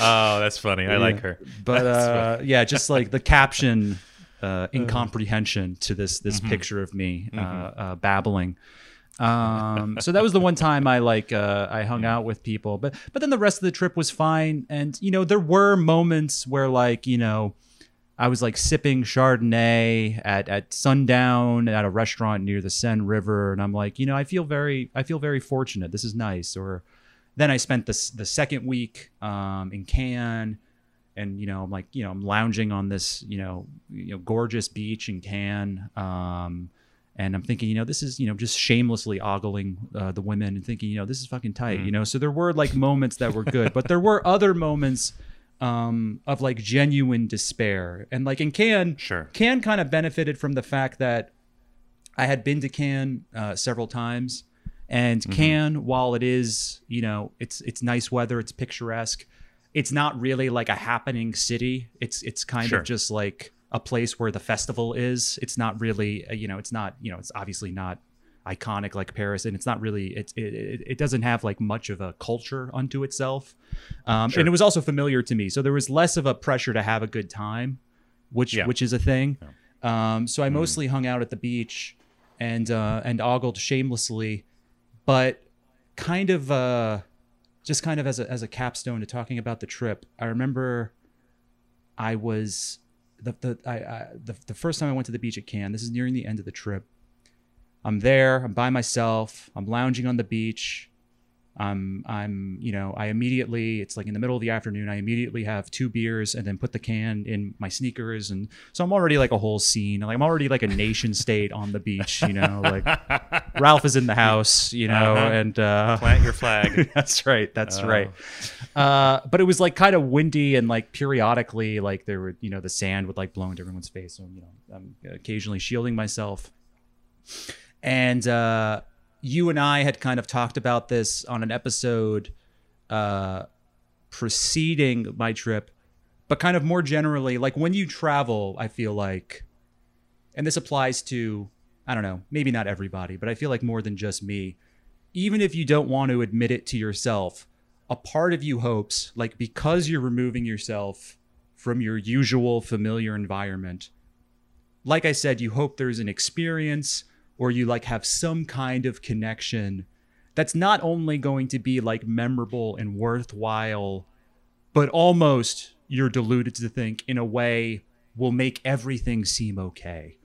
Oh, that's funny. I like her. But uh, yeah, just like the caption, uh, incomprehension to this this picture of me uh, uh, babbling. Um, so that was the one time I like uh, I hung out with people, but but then the rest of the trip was fine, and you know there were moments where like you know I was like sipping Chardonnay at at sundown at a restaurant near the Seine River, and I'm like, you know, I feel very I feel very fortunate. This is nice. Or then I spent the the second week um, in Cannes, and you know, I'm like, you know, I'm lounging on this you know you know gorgeous beach in Cannes. Um, and I'm thinking, you know, this is, you know, just shamelessly ogling uh, the women and thinking, you know, this is fucking tight, you know. So there were like moments that were good, but there were other moments um, of like genuine despair. And like in Cannes, Sure. Cannes kind of benefited from the fact that I had been to Cannes uh, several times, and Mm-hmm. Cannes, while it is, you know, it's it's nice weather, it's picturesque. It's not really like a happening city. It's it's kind Sure. of just like a place where the festival is. It's not really, uh, you know, it's not, you know, it's obviously not iconic like Paris, and it's not really, it it, it, doesn't have like much of a culture unto itself. Um, Sure. And it was also familiar to me, so there was less of a pressure to have a good time, which Yeah. which is a thing. Um, so I mostly hung out at the beach and uh, and ogled shamelessly, but kind of uh, just kind of as a as a capstone to talking about the trip. I remember I was the the I, I the, the first time I went to the beach at Cannes. This is nearing the end of the trip. I'm there. I'm by myself. I'm lounging on the beach. I'm I'm you know I immediately it's like in the middle of the afternoon. I immediately have two beers and then put the can in my sneakers and so I'm already like a whole scene. Like I'm already like a nation state on the beach. You know, like Ralph is in the house. You know, Uh-huh. and uh, Plant your flag. that's right. That's Oh. right. Uh, but it was like kind of windy and like periodically, like there were, you know, the sand would like blow into everyone's face. So, you know, I'm occasionally shielding myself. And uh, you and I had kind of talked about this on an episode uh, preceding my trip, but kind of more generally, like when you travel, I feel like, and this applies to, I don't know, maybe not everybody, but I feel like more than just me even if you don't want to admit it to yourself, a part of you hopes, like because you're removing yourself from your usual familiar environment, like I said, you hope there's an experience or you like have some kind of connection that's not only going to be like memorable and worthwhile, but almost you're deluded to think in a way will make everything seem okay.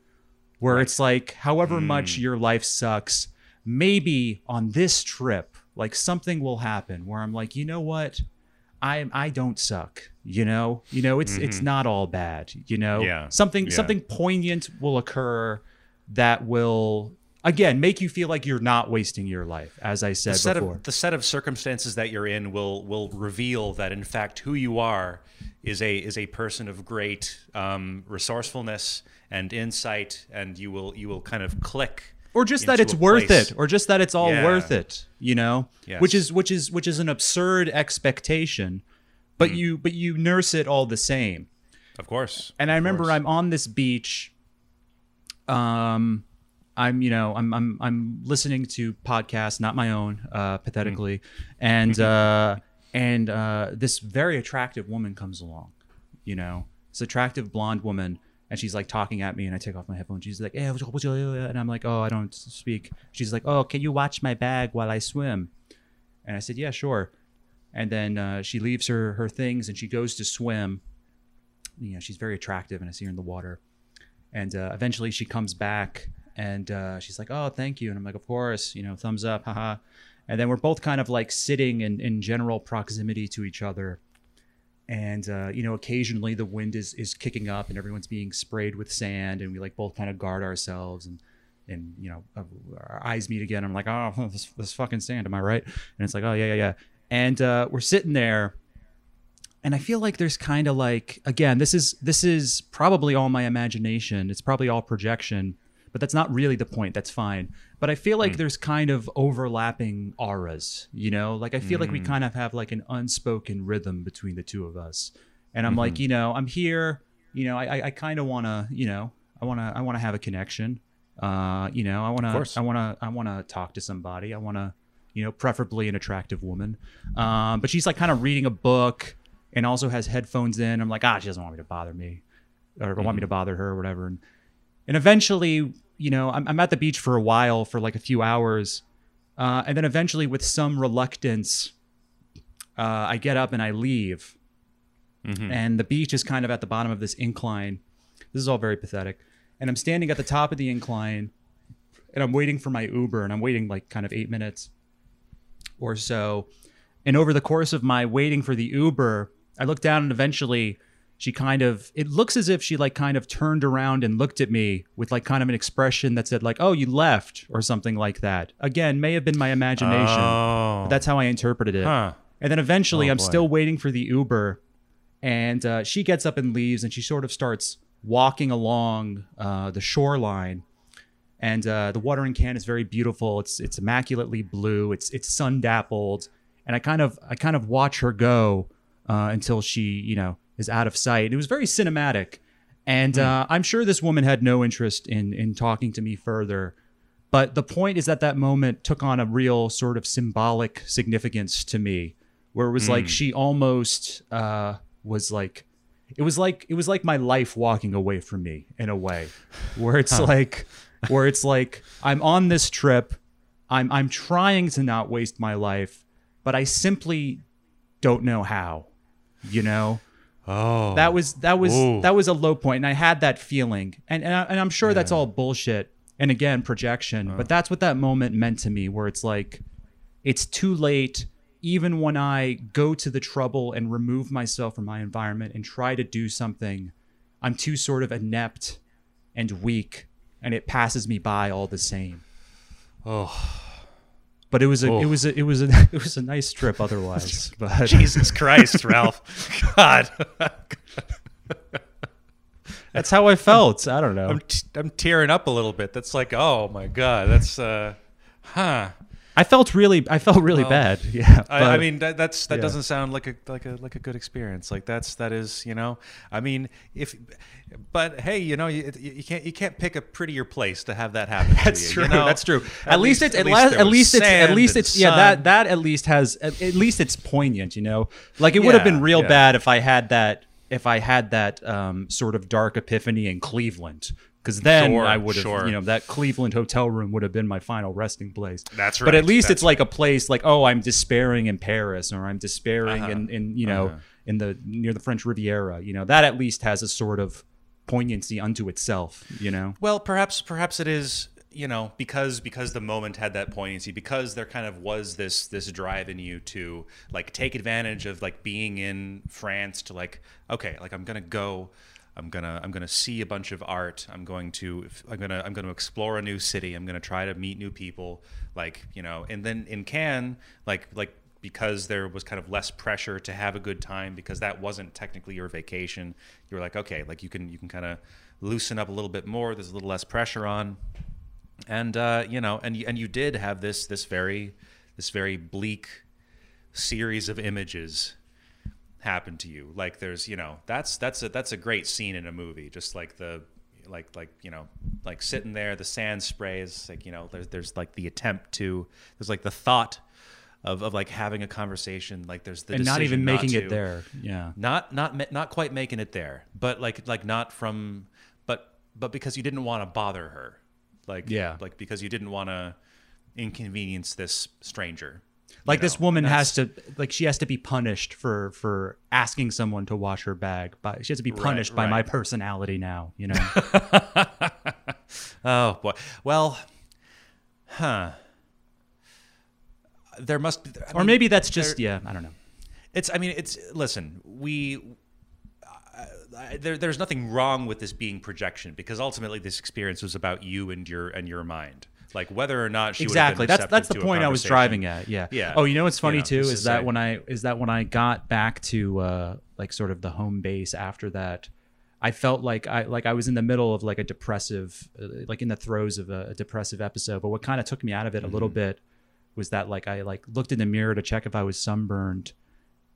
Where it's like, however much your life sucks, maybe on this trip, like something will happen where I'm like, you know what? I I don't suck. You know, you know, it's it's not all bad. You know, Mm-hmm. Yeah. something Yeah. something poignant will occur that will again make you feel like you're not wasting your life. As I said the set before, of the set of circumstances that you're in will will reveal that in fact who you are is a is a person of great um, resourcefulness and insight, and you will you will kind of click. or just that it's worth place. it, or just that it's all Yeah. worth it. You know, Yes. which is which is which is an absurd expectation, but Mm. you but you nurse it all the same. Of course. And I remember course. I'm on this beach. Um, I'm you know I'm I'm I'm listening to podcasts, not my own, uh, pathetically, and uh, and uh, this very attractive woman comes along. You know, this attractive blonde woman, and she's like talking at me, and I take off my headphones. She's like, "Eh, what's- what's- and I'm like, "Oh, I don't speak." She's like, "Oh, can you watch my bag while I swim?" And I said, "Yeah, sure." And then uh, she leaves her her things and she goes to swim you know she's very attractive and i see her in the water and uh, eventually she comes back and uh, she's like oh thank you. And i'm like of course you know thumbs up haha. And then we're both kind of like sitting in, in general proximity to each other. And uh, you know occasionally the wind is is kicking up and everyone's being sprayed with sand and we like both kind of guard ourselves and and you know uh, our eyes meet again. I'm like oh this, this fucking sand am i right? And it's like oh yeah yeah yeah. And uh, we're sitting there and I feel like there's kind of like again, this is this is probably all my imagination. It's probably all projection, but that's not really the point. That's fine. But I feel like there's kind of overlapping auras, you know? Like I feel like we kind of have like an unspoken rhythm between the two of us. And I'm like, you know, I'm here, you know, I I, I kind of want to, you know, I want to I want to have a connection. Uh, you know, I want to I want to I want to talk to somebody. I want to you know, preferably an attractive woman. Um, but she's like kind of reading a book and also has headphones in. I'm like, ah, she doesn't want me to bother me or want me to bother her or whatever. And, and eventually, you know, I'm, I'm at the beach for a while, for like a few hours. Uh, and then eventually, with some reluctance, uh, I get up and I leave. And the beach is kind of at the bottom of this incline. This is all very pathetic. And I'm standing at the top of the incline and I'm waiting for my Uber and I'm waiting like kind of eight minutes or so. And over the course of my waiting for the Uber, I looked down and eventually she kind of it looks as if she like kind of turned around and looked at me with like kind of an expression that said like, "Oh, you left" or something like that. Again, may have been my imagination. Oh. but that's how I interpreted it. Huh. And then eventually, Oh, I'm boy. still waiting for the Uber, and uh, she gets up and leaves, and she sort of starts walking along uh, the shoreline. And uh, the water in Cannes is very beautiful. It's it's immaculately blue. It's it's sun dappled, and I kind of I kind of watch her go uh, until she you know is out of sight. It was very cinematic, and uh, I'm sure this woman had no interest in in talking to me further. But the point is that that moment took on a real sort of symbolic significance to me, where it was like she almost uh, was like, it was like it was like my life walking away from me in a way, where it's like, where it's like I'm on this trip, I'm I'm trying to not waste my life, but I simply don't know how, you know Oh. that was that was Ooh. that was a low point and i had that feeling and and, I, and i'm sure that's all bullshit and again projection but that's what that moment meant to me where it's like it's too late even when i go to the trouble and remove myself from my environment and try to do something i'm too sort of inept and weak and it passes me by all the same Oh. But it was a it Oh. was a it was a it was a nice trip otherwise but Jesus Christ, Ralph. God. that's how i felt i don't know I'm, t- I'm tearing up a little bit. That's like, oh my God. That's, uh, huh. I felt really, I felt really bad. Yeah, I, I mean that that's that yeah. doesn't sound like a like a like a good experience. Like that's that is you know I mean if but hey you know you, you can't you can't pick a prettier place to have that happen. that's you, true. you know? That's true. At, least, it's at, least least, at least it's at least it's yeah sun. that that at least has at, at least it's poignant. You know, like it would have been real yeah. bad if I had that if I had that um, sort of dark epiphany in Cleveland. Because then Sure, I would have, sure. you know, that Cleveland hotel room would have been my final resting place. That's right. But at least that's it's like a place like, oh, I'm despairing in Paris, or I'm despairing Uh-huh, in, in, you know, uh-huh. in the near the French Riviera. You know, that at least has a sort of poignancy unto itself. You know, Well, perhaps perhaps it is you know because because the moment had that poignancy because there kind of was this this drive in you to like take advantage of like being in France to like okay like I'm gonna go I'm gonna I'm gonna see a bunch of art. I'm going to I'm gonna I'm gonna explore a new city. I'm gonna try to meet new people like you know and then in Cannes like like because there was kind of less pressure to have a good time because that wasn't technically your vacation you were like okay like you can you can kind of loosen up a little bit more. There's a little less pressure on. And uh, you know, and and you did have this this very this very bleak series of images happen to you. Like there's you know that's that's a that's a great scene in a movie. Just like the like like you know like sitting there, the sand sprays. Like you know there's there's like the attempt to there's like the thought. Of, of like having a conversation like there's the and not even making to it there. Yeah. not not not quite making it there but like like not from but but because you didn't want to bother her like Yeah. like because you didn't want to inconvenience this stranger Like you this woman has to like she has to be punished for for asking someone to wash her bag. But she has to be Right, punished by my right. personality personality now, you know. oh boy well huh there must be I or mean, maybe that's just yeah, I don't know. It's. I mean, it's. Listen, we. There, there's nothing wrong with this being projection because ultimately this experience was about you and your and your mind. Like whether or not she would have been exactly. That's that's the point i was driving at yeah. Yeah. oh you know what's funny You know, too is, is that when i is that when i got back to uh like sort of the home base after that i felt like i like i was in the middle of like a depressive uh, like in the throes of a, a depressive episode. But what kind of took me out of it a little Mm-hmm. bit was that like i like looked in the mirror to check if i was sunburned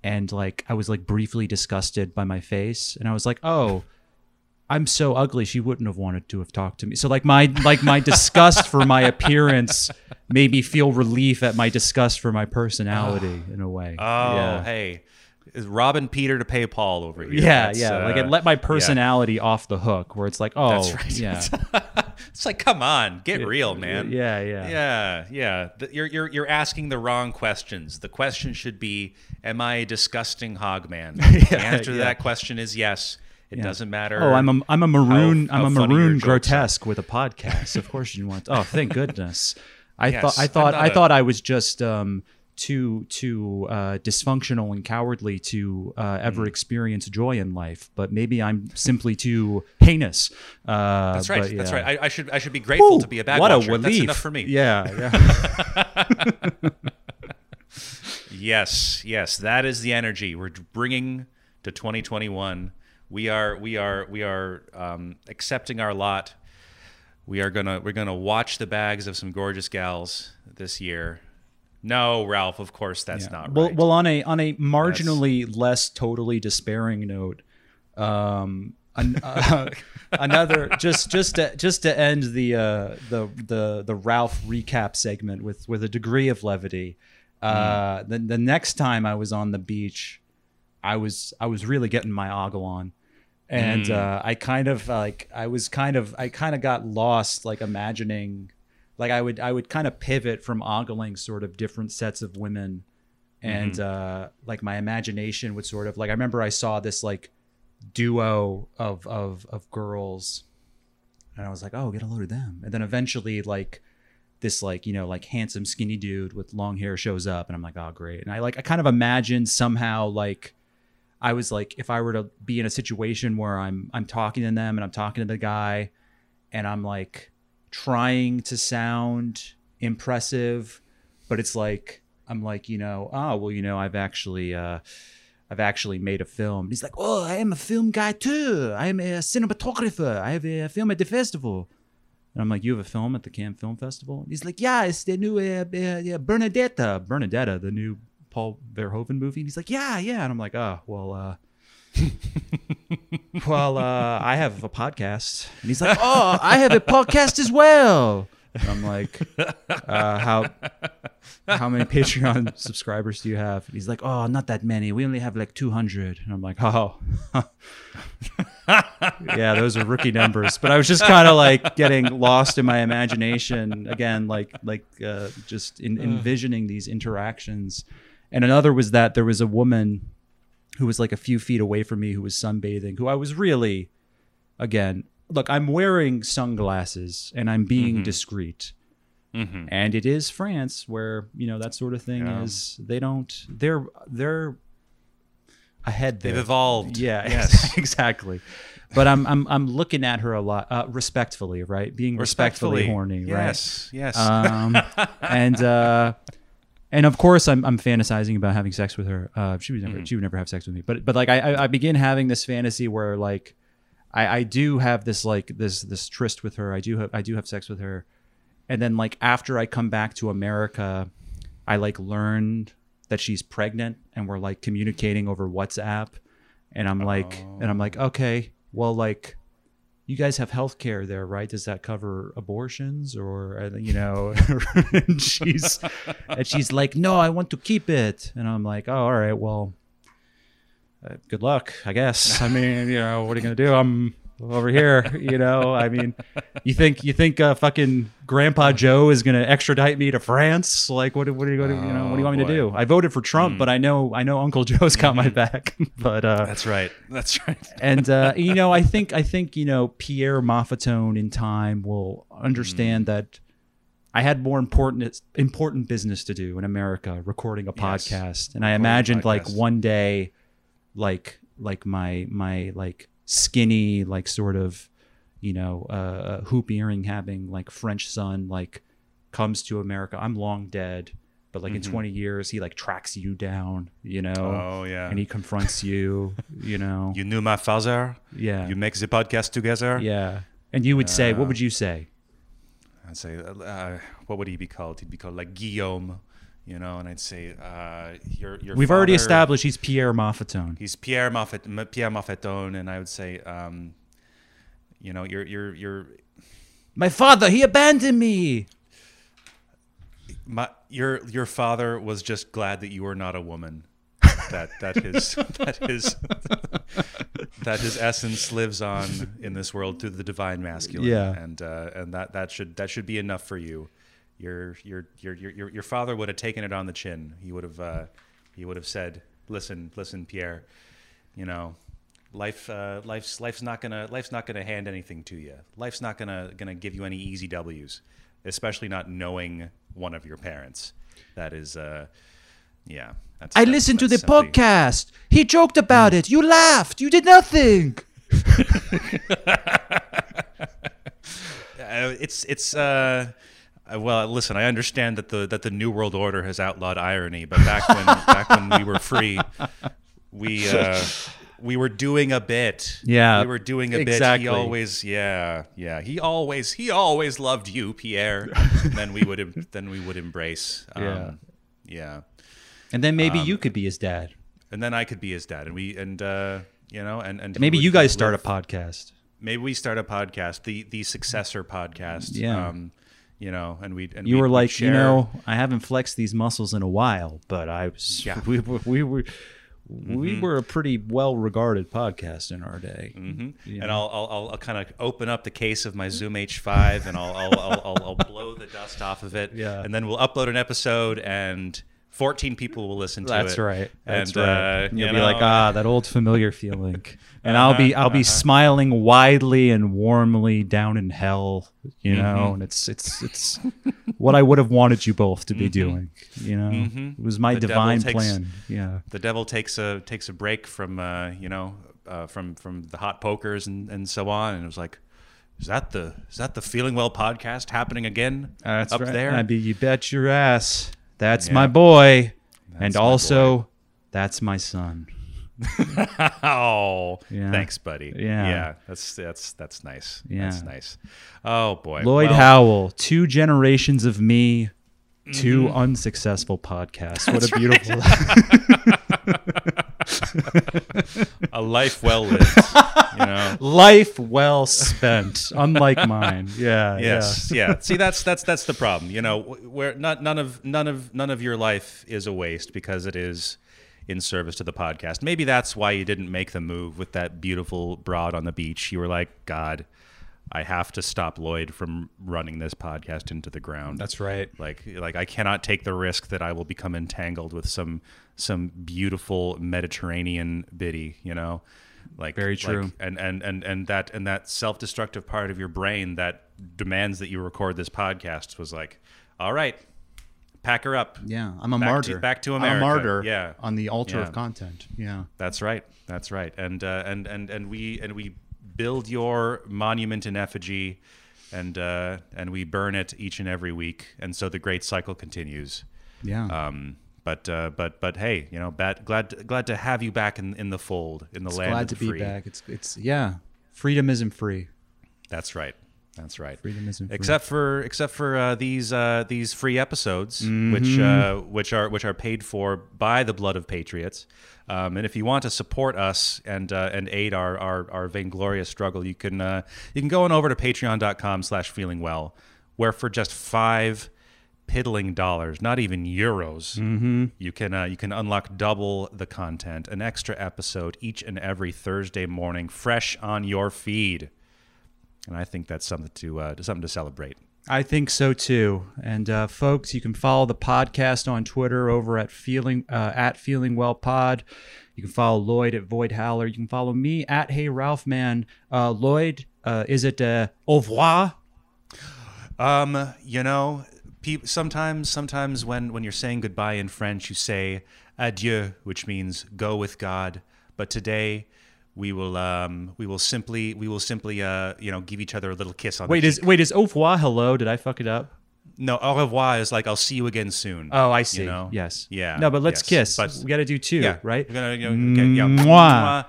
and like i was like briefly disgusted by my face. And i was like oh I'm so ugly she wouldn't have wanted to have talked to me. So like my like my disgust for my appearance made me feel relief at my disgust for my personality in a way. Oh, yeah. hey, is Robin Peter to pay Paul over here? Yeah, That's, yeah. like uh, it let my yeah. personality off the hook where it's like, oh, That's right. yeah. It's like, come on, get real, man. Yeah, yeah. Yeah, yeah. The- You're you're you're asking the wrong questions. The question should be, "Am I a disgusting hog man?" the answer to yeah. that question is yes. It doesn't matter. Oh, I'm a I'm a maroon how I'm a maroon grotesque with a podcast. Of course you want. Oh, thank goodness. I Yes, thought I thought I a- thought I was just um too too uh, dysfunctional and cowardly to uh, ever Mm. experience joy in life, but maybe I'm simply too heinous. Uh, That's right. but That's right. I, I should I should be grateful Ooh, to be a bad what watcher. a That's relief. enough for me. Yeah, yeah. Yes, yes, that is the energy we're bringing to 2021. We are, we are, we are um, accepting our lot. We are gonna, we're gonna watch the bags of some gorgeous gals this year. No, Ralph, of course that's Yeah. not well, right. well, on a on a marginally less totally despairing note, um, an, uh, another just just to just to end the uh, the the the Ralph recap segment with with a degree of levity. Uh, Mm. the the next time I was on the beach, I was I was really getting my ogle on. And Mm. uh, I kind of like I was kind of I kind of got lost like imagining like I would I would kind of pivot from ogling sort of different sets of women and Mm-hmm. uh like my imagination would sort of like I remember I saw this like duo of of of girls and I was like oh get a load of them and then eventually like this like you know like handsome skinny dude with long hair shows up and I'm like oh great and I like I kind of imagined somehow like I was like if I were to be in a situation where I'm I'm talking to them and I'm talking to the guy and I'm like trying to sound impressive but it's like I'm like you know oh well you know I've actually uh I've actually made a film. And he's like oh I am a film guy too. I am a cinematographer. I have a film at the festival. And I'm like, you have a film at the Cannes Film Festival? And he's like, yeah, it's the new uh, uh, Benedetta, Benedetta, the new Paul Verhoeven movie. And he's like, yeah, yeah. And I'm like, oh, well, uh, well, uh, I have a podcast. And he's like, oh, I have a podcast as well. And I'm like, uh, how how many Patreon subscribers do you have? And he's like, oh, not that many. We only have like 200. And I'm like, oh. yeah, those are rookie numbers. But I was just kind of like getting lost in my imagination again, like like uh, just in, envisioning these interactions. And another was that there was a woman who was like a few feet away from me who was sunbathing, who I was really, again, look, I'm wearing sunglasses and I'm being Mm-hmm. discreet. And it is France where, you know, that sort of thing Yeah. is they don't they're they're ahead there. They've evolved. Yeah, Yes. exactly. But I'm I'm I'm looking at her a lot uh, respectfully, right? Being respectfully, horny, Yes. Yes. right? Um, and uh, and of course I'm I'm fantasizing about having sex with her. Uh, she would never she would never have sex with me, but but like I I, begin having this fantasy where like I I do have this like this this tryst with her. I do have I do have sex with her, and then like after I come back to America, I like learned that she's pregnant and we're like communicating over WhatsApp. And I'm like and I'm like okay well like you guys have health care there right? Does that cover abortions or uh, you know and she's and she's like no I want to keep it. And I'm like oh all right well uh, good luck I guess. I mean you know what are you gonna do? I'm over here you know I mean you think you think uh, fucking Grandpa Joe is gonna extradite me to France? Like, what? What are you going to you know? What do you want me to Oh, do? I voted for Trump, but I know I know Uncle Joe's got my back. but uh, That's right. That's right. and uh, you know, I think I think you know Pierre Maffatone in time will understand Mm. that I had more important important business to do in America, recording a Yes. podcast, and I Recording a imagined like one day, like like my my like skinny like sort of you know uh, uh, hoop earring having like French son like comes to America. I'm long dead. But like in 20 years, he like tracks you down, you know, Mm-hmm. Oh yeah. and he confronts you, you know. you knew my father. Yeah. You make the podcast together. yeah. And you would say, what would you say? I'd say, uh, uh, what would he be called? He'd be called like Guillaume, you know. And I'd say, uh, your your. We've already established he's Pierre Maffatone. He's Pierre Moffat, M- Pierre Moffatone, and I would say, um, you know, you're you're you're My father, he abandoned me. my your your father was just glad that you were not a woman. that that his that his that his essence lives on in this world through the divine masculine. Yeah. and uh, and that that should that should be enough for you. Your your your your your, father would have taken it on the chin. He would have uh, he would have said, "Listen, listen, Pierre. You know, life uh, life's life's not gonna life's not gonna hand anything to you. Life's not gonna gonna give you any easy W's, especially not knowing one of your parents. That is, uh, yeah. That's, I that's- listened to the that's podcast. He joked about it. You laughed. You did nothing. Uh, it's it's uh, well, listen. I understand that the that the New World Order has outlawed irony, but back when back when we were free, we uh, we were doing a bit. Yeah, we were doing a bit. exactly. He always, yeah, yeah. He always he always loved you, Pierre. then we would then we would embrace. Um, Yeah. yeah. And then maybe you could be his dad. And then I could be his dad, and we and uh, you know, and and Maybe would you guys start live- a podcast. maybe we start a podcast, the the successor podcast. Yeah. Um, you know, and we and You were like, you know, I haven't flexed these muscles in a while, but I was, Yeah. we, were- we were, we were a pretty well regarded podcast in our day. Mhm. and know? I'll, I'll, I'll, I'll kind of open up the case of my Zoom H5 and I'll, I'll, I'll, I'll, I'll blow the dust off of it. Yeah. And then we'll upload an episode and 14 people will listen to it. That's right. That's and, right. Uh, You'll you be like, ah, that old familiar feeling, and I'll be, I'll be smiling widely and warmly down in hell, you Mm-hmm. know. And it's, it's, it's what I would have wanted you both to be doing, you know. Mhm. It was my The divine takes- plan. Yeah. the devil takes a takes a break from uh, you know uh, from from the hot pokers and, and so on, and it was like, is that the is that the Feeling Well podcast happening again That's up right. there? I mean, you bet your ass. That's Yeah. my boy, and my also, that's my son. oh, Yeah. thanks, buddy. Yeah. yeah, that's that's that's nice. Yeah, that's nice. Oh boy, Lloyd Well, Howell, two generations of me, 2 Mm-hmm. unsuccessful podcasts. What a beautiful. a life well lived. you know. Life well spent, unlike mine. Yeah. Yes, yeah. See, that's that's that's the problem. You know, wh- where not none of none of none of your life is a waste because it is in service to the podcast. Maybe that's why you didn't make the move with that beautiful broad on the beach. You were like, God, I have to stop Lloyd from running this podcast into the ground. That's right. like like I cannot take the risk that I will become entangled with some some beautiful Mediterranean biddy, you know? Like Very like- true. and, and and and that and that self-destructive part of your brain that demands that you record this podcast was like, all right, pack her up. Yeah, I'm a Back to- martyr. back to I'm America. a martyr. Yeah. on the altar Yeah. of content. Yeah. That's right. That's right. And uh, and and and we and we build your monument in effigy, and uh, and we burn it each and every week, and so the great cycle continues. Yeah. Um, but uh, but but hey, you know, bad, glad glad to have you back in, in the fold in the land Glad of to the be free. back. It's it's yeah. Freedom isn't free. That's right. That's right. Freedom isn't free. Except for except for uh, these uh, these free episodes, Mm-hmm. which uh, which are which are paid for by the blood of patriots. Um, and if you want to support us and uh, and aid our, our our vainglorious struggle, you can uh, you can go on over to Patreon.com/slash Feeling Well, where for just five piddling dollars, not even euros, Mm-hmm. you can uh, you can unlock double the content, an extra episode each and every Thursday morning, fresh on your feed and I think that's something to uh, something to celebrate. I think so too. And uh, folks, you can follow the podcast on Twitter over at feeling uh, at Feeling Well Pod. You can follow Lloyd at Void Howler. You can follow me at Hey Ralph Man. Uh, Lloyd, uh, is it uh, au revoir? Um, you know, pe- sometimes sometimes when when you're saying goodbye in French, you say adieu, which means go with God. But today we will um we will simply we will simply uh you know give each other a little kiss on Wait, the is wait is au revoir hello? Did I fuck it up? no au revoir is like I'll see you again soon. Oh, I see. You know? Yes. Yeah. No, but let's yes. kiss. But we got to do two, yeah, right? We're gonna, you know, okay, yeah. Mwah.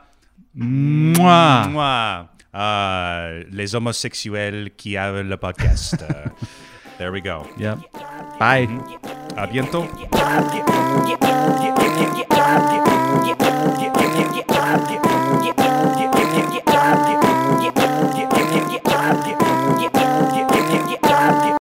Mwah. Mwah. Uh, les homosexuels qui avaient le podcast. Uh, there we go. Yep. Bye. À bientôt. Yeah.